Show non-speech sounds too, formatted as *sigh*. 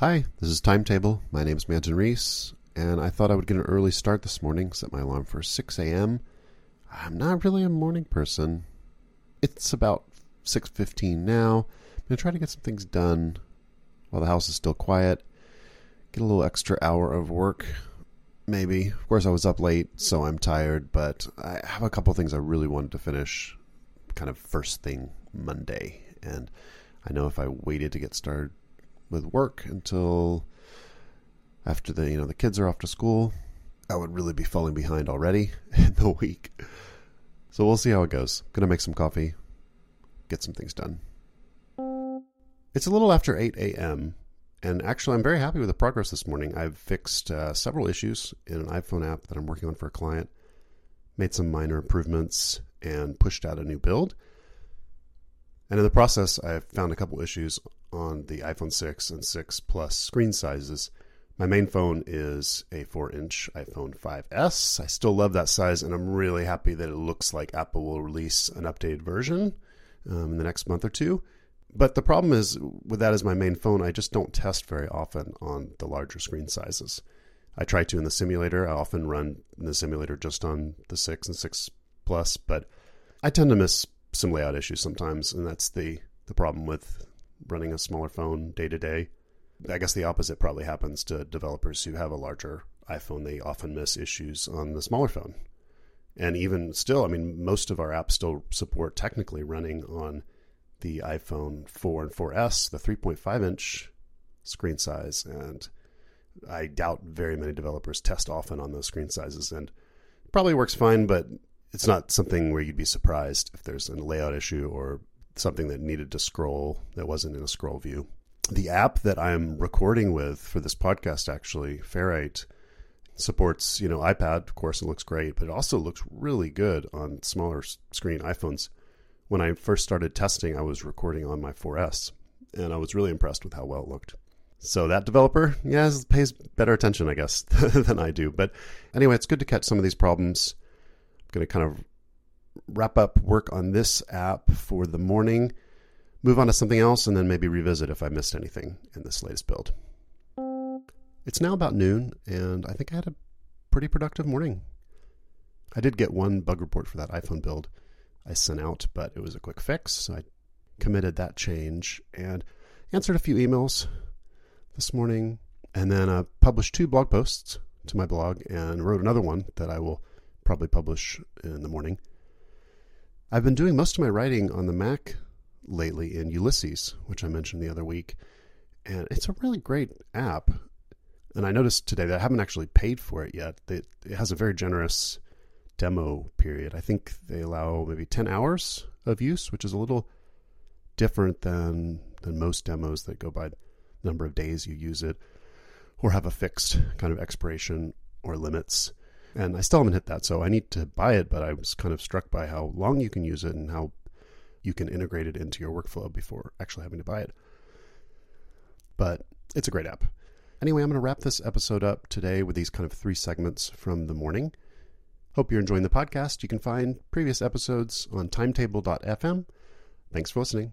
Hi, this is Timetable. My name is Manton Reece, and I thought I would get an early start this morning, set my alarm for 6 a.m. I'm not really a morning person. It's about 6.15 now. I'm going to try to get some things done while the house is still quiet. Get a little extra hour of work, maybe. Of course, I was up late, so I'm tired, but I have a couple things I really wanted to finish kind of first thing Monday. And I know if I waited to get started with work until after the you know the kids are off to school, I would really be falling behind already *laughs* in the week. So we'll see how it goes. Gonna make some coffee, get some things done. It's a little after 8 a.m. And actually, I'm very happy with the progress this morning. I've fixed uh, several issues in an iPhone app that I'm working on for a client, made some minor improvements, and pushed out a new build. And in the process, I've found a couple issues on the iPhone 6 and 6 Plus screen sizes. My main phone is a 4 inch iPhone 5S. I still love that size, and I'm really happy that it looks like Apple will release an updated version um, in the next month or two. But the problem is, with that as my main phone, I just don't test very often on the larger screen sizes. I try to in the simulator. I often run in the simulator just on the 6 and 6 Plus, but I tend to miss some layout issues sometimes, and that's the the problem with running a smaller phone day to day. I guess the opposite probably happens to developers who have a larger iPhone. They often miss issues on the smaller phone. And even still, I mean, most of our apps still support technically running on the iPhone 4 and 4S, the 3.5 inch screen size. And I doubt very many developers test often on those screen sizes. And probably works fine, but it's not something where you'd be surprised if there's a layout issue or something that needed to scroll that wasn't in a scroll view. The app that I'm recording with for this podcast, actually, Ferrite, supports you know iPad. Of course, it looks great, but it also looks really good on smaller screen iPhones. When I first started testing, I was recording on my 4S, and I was really impressed with how well it looked. So that developer, yeah, pays better attention, I guess, *laughs* than I do. But anyway, it's good to catch some of these problems going to kind of wrap up work on this app for the morning, move on to something else, and then maybe revisit if I missed anything in this latest build. It's now about noon, and I think I had a pretty productive morning. I did get one bug report for that iPhone build I sent out, but it was a quick fix. So I committed that change and answered a few emails this morning, and then uh, published two blog posts to my blog and wrote another one that I will probably publish in the morning. I've been doing most of my writing on the Mac lately in Ulysses, which I mentioned the other week, and it's a really great app. And I noticed today that I haven't actually paid for it yet. It, it has a very generous demo period. I think they allow maybe 10 hours of use, which is a little different than than most demos that go by the number of days you use it or have a fixed kind of expiration or limits and I still haven't hit that. So I need to buy it, but I was kind of struck by how long you can use it and how you can integrate it into your workflow before actually having to buy it. But it's a great app. Anyway, I'm going to wrap this episode up today with these kind of three segments from the morning. Hope you're enjoying the podcast. You can find previous episodes on timetable.fm. Thanks for listening.